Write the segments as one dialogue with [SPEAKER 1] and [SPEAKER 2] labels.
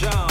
[SPEAKER 1] John.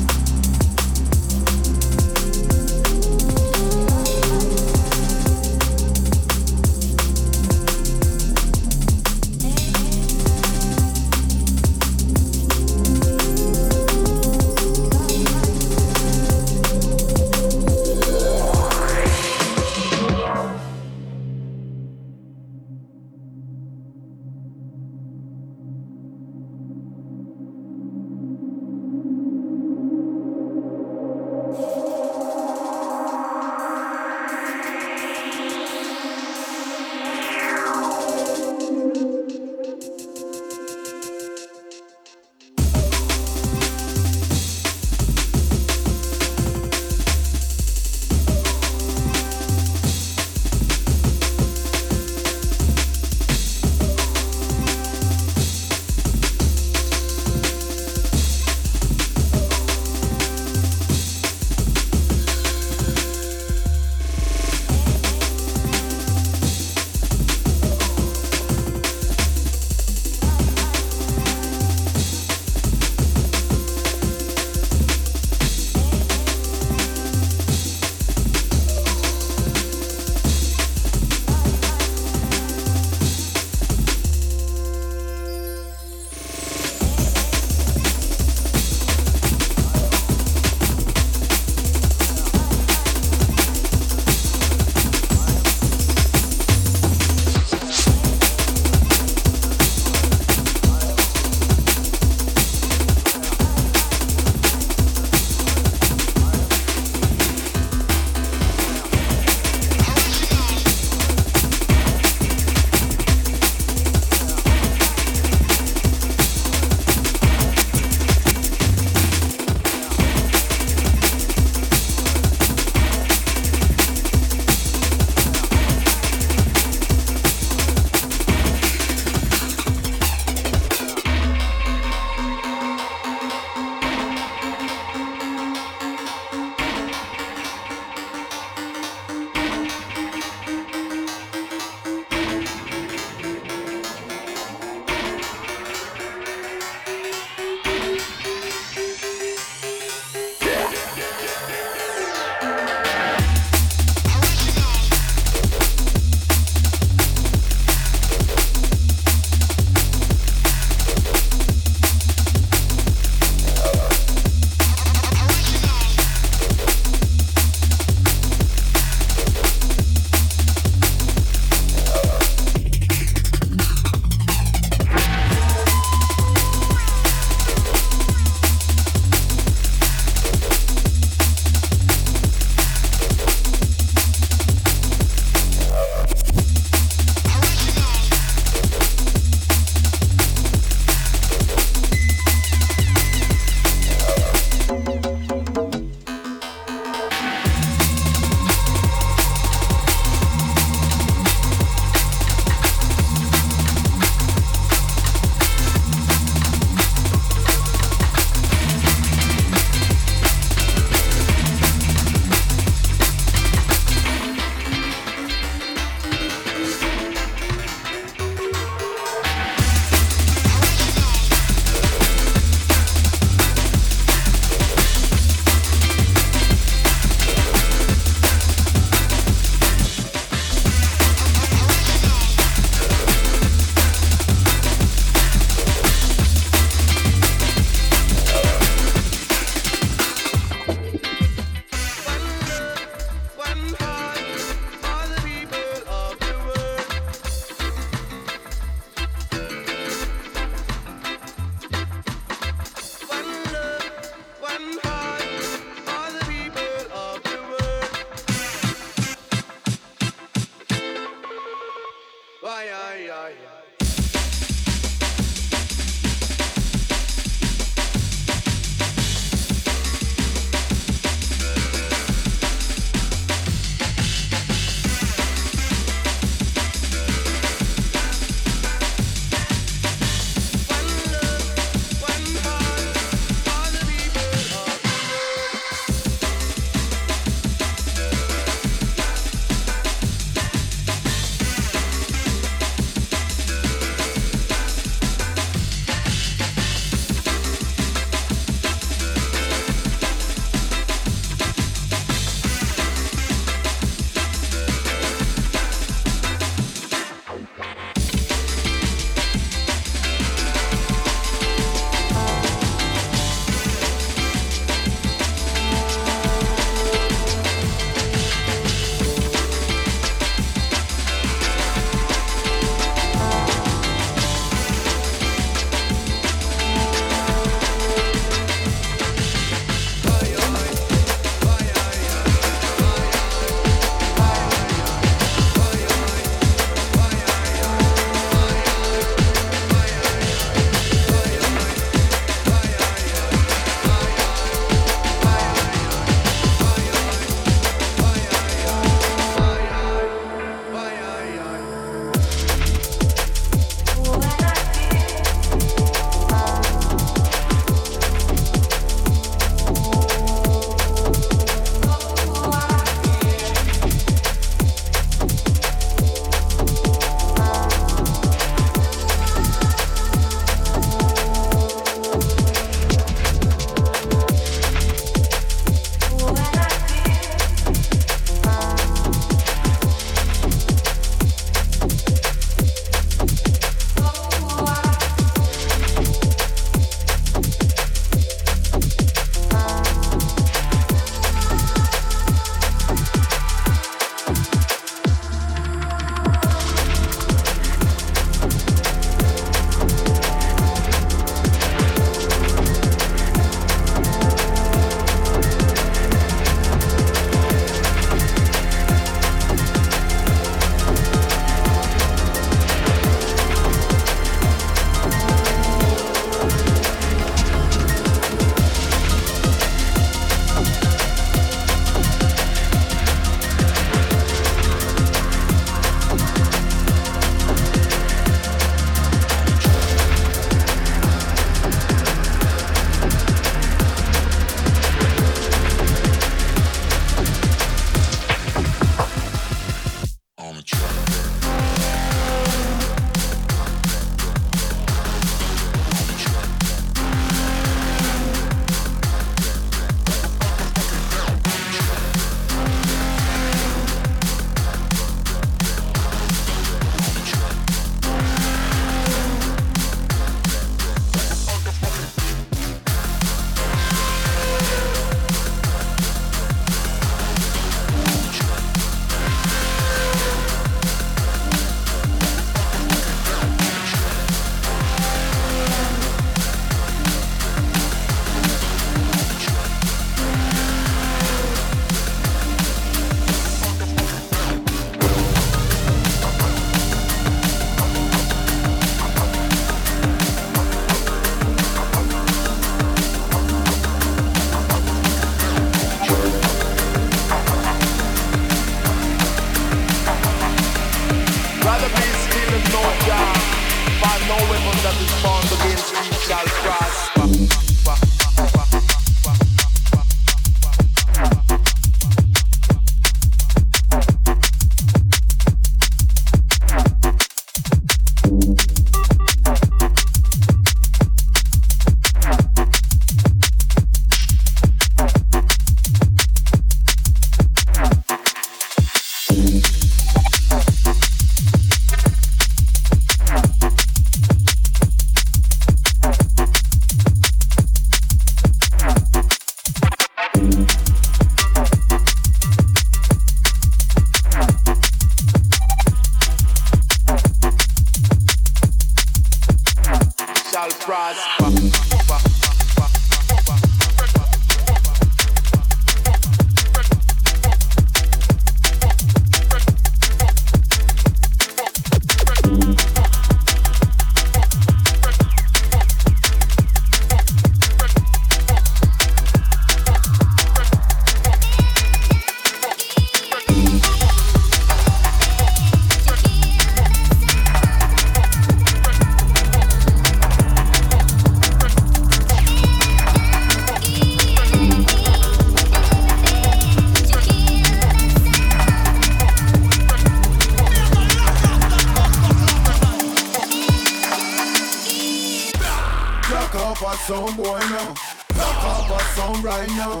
[SPEAKER 2] right now. Lock up a song right now.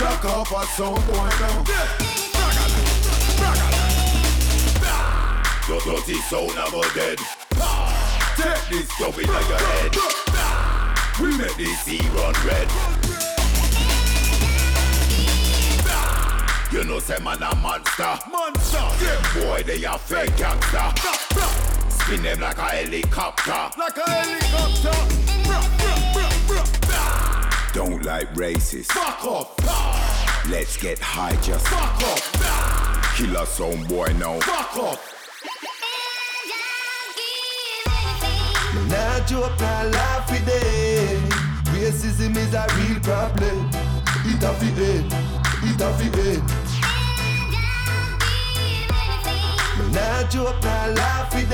[SPEAKER 2] Lock up a song right now.
[SPEAKER 3] Your dirty soul never dead. Take this stupid like your head. We make this sea run red. You know, say man a monster. Monster. Yeah, boy, they are fake gangster. Dropping them like a helicopter. Like a helicopter. Bruh, bruh, bruh, Don't like racists.
[SPEAKER 4] Fuck off.
[SPEAKER 3] Let's get high just. Fuck off. Kill us own boy now.
[SPEAKER 4] Fuck off.
[SPEAKER 2] Not joke, not laugh with them. Racism is a real problem. It a fit in. It a fit in. Now joke, now laugh with.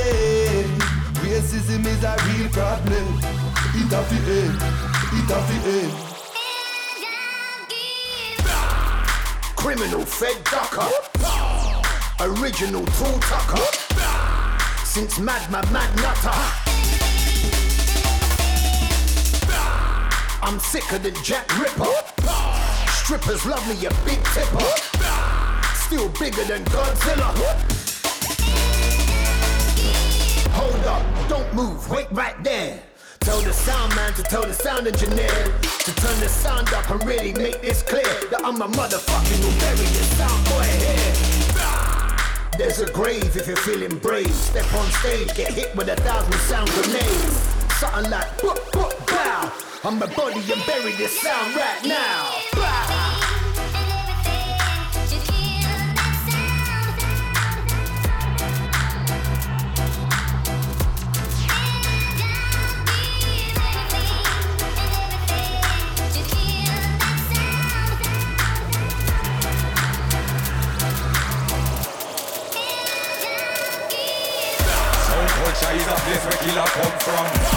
[SPEAKER 2] Racism is a real problem. It off the end, it off the end.
[SPEAKER 4] Criminal Fed Ducker. Original Tool Tucker. Since Mad Mad Mad Nutter. I'm sicker than Jack Ripper. Strippers love me a big tipper. Still bigger than Godzilla. up, don't move, wait right there. Tell the sound man to tell the sound engineer to turn the sound up and really make this clear that I'm a motherfucking who buried this sound boy here. There's a grave if you're feeling brave. Step on stage, get hit with a thousand sound grenades. Something like boop boop bow. I'm a body and bury this sound right now. Bow.
[SPEAKER 3] from.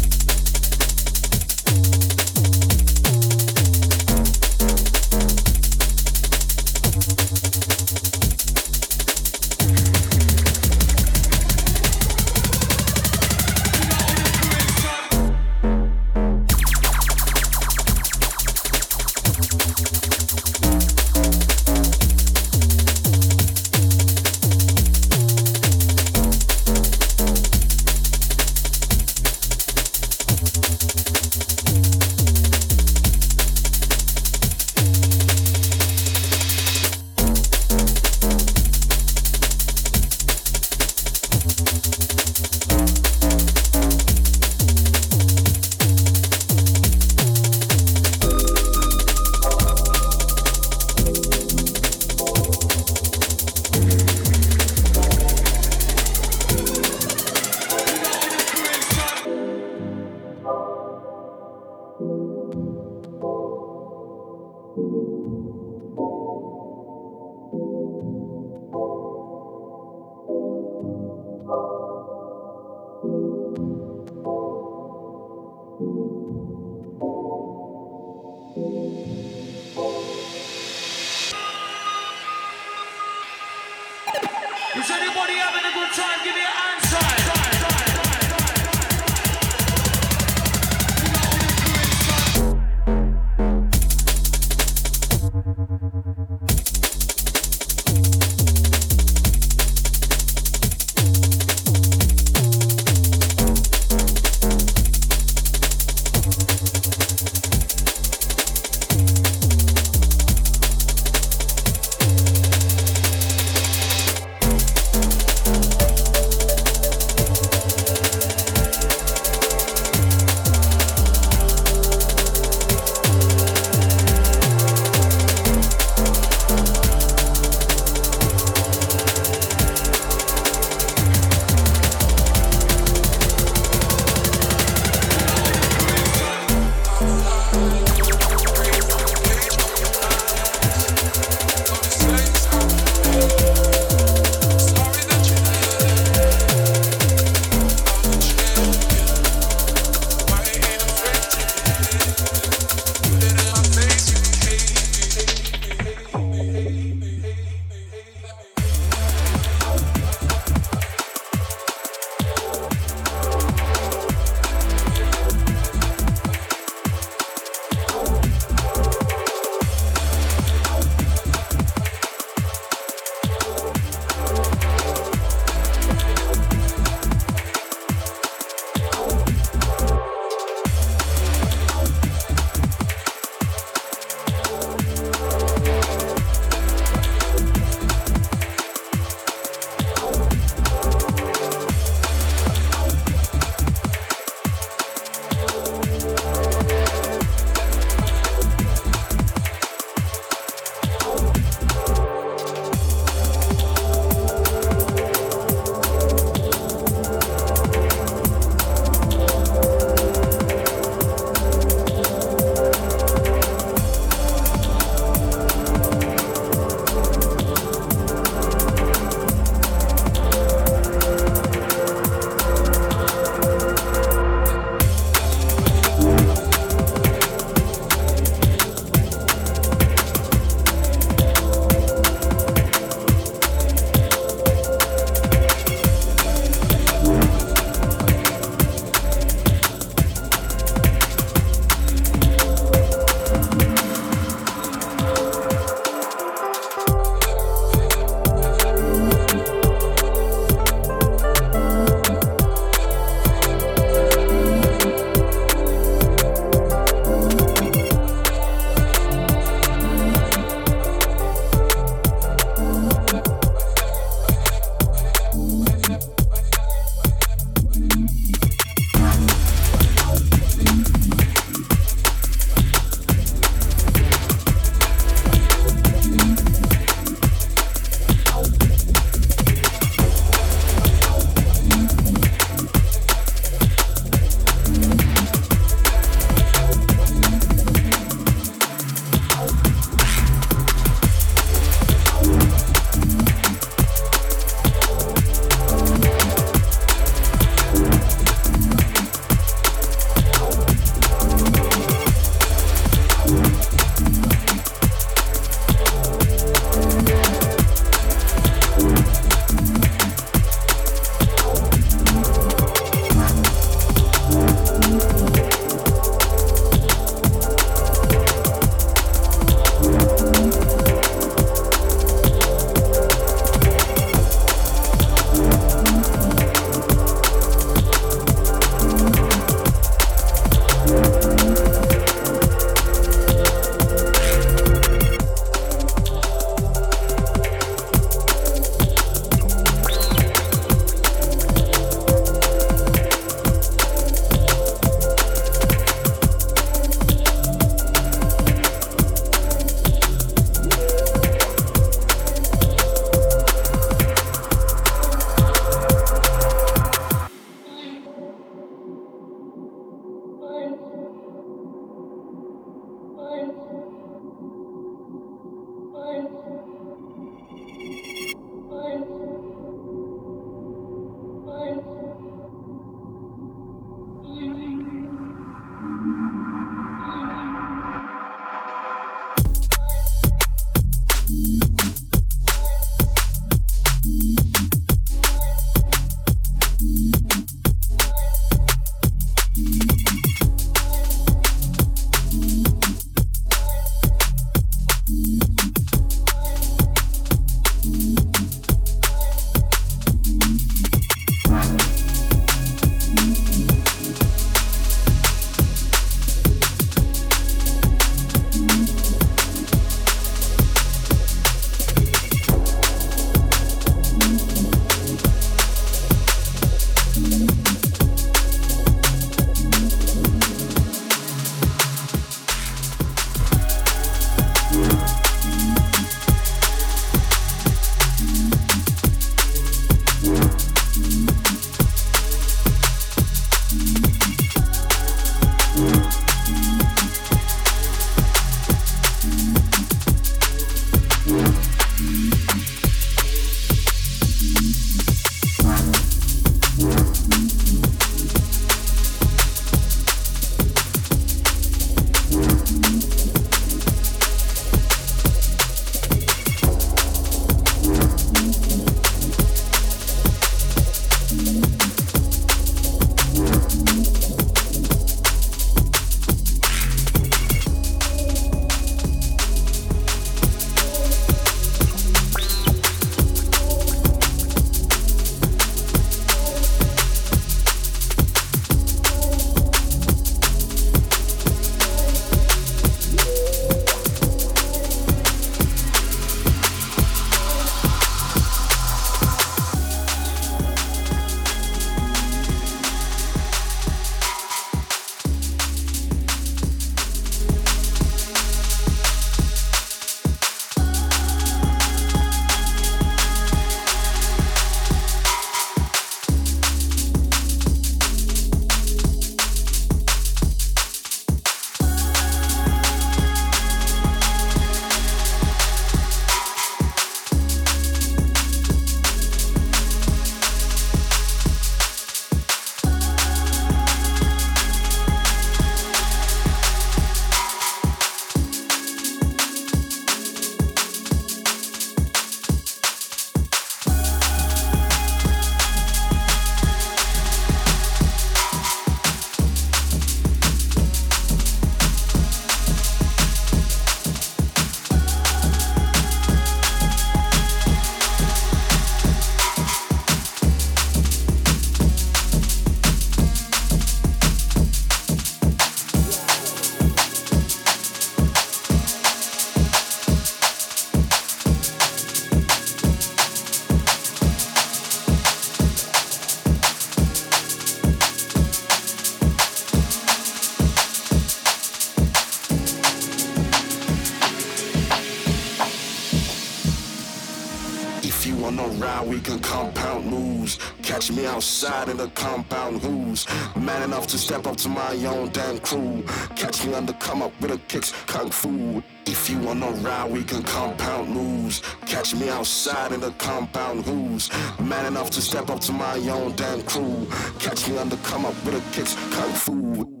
[SPEAKER 5] Step up to my own damn crew. Catch me under come up with a kicks, kung fu. If you wanna ride, we can compound moves. Catch me outside in the compound who's man enough to step up to my own damn crew. Catch me under come up with a kicks, kung fu.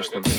[SPEAKER 6] Отлично.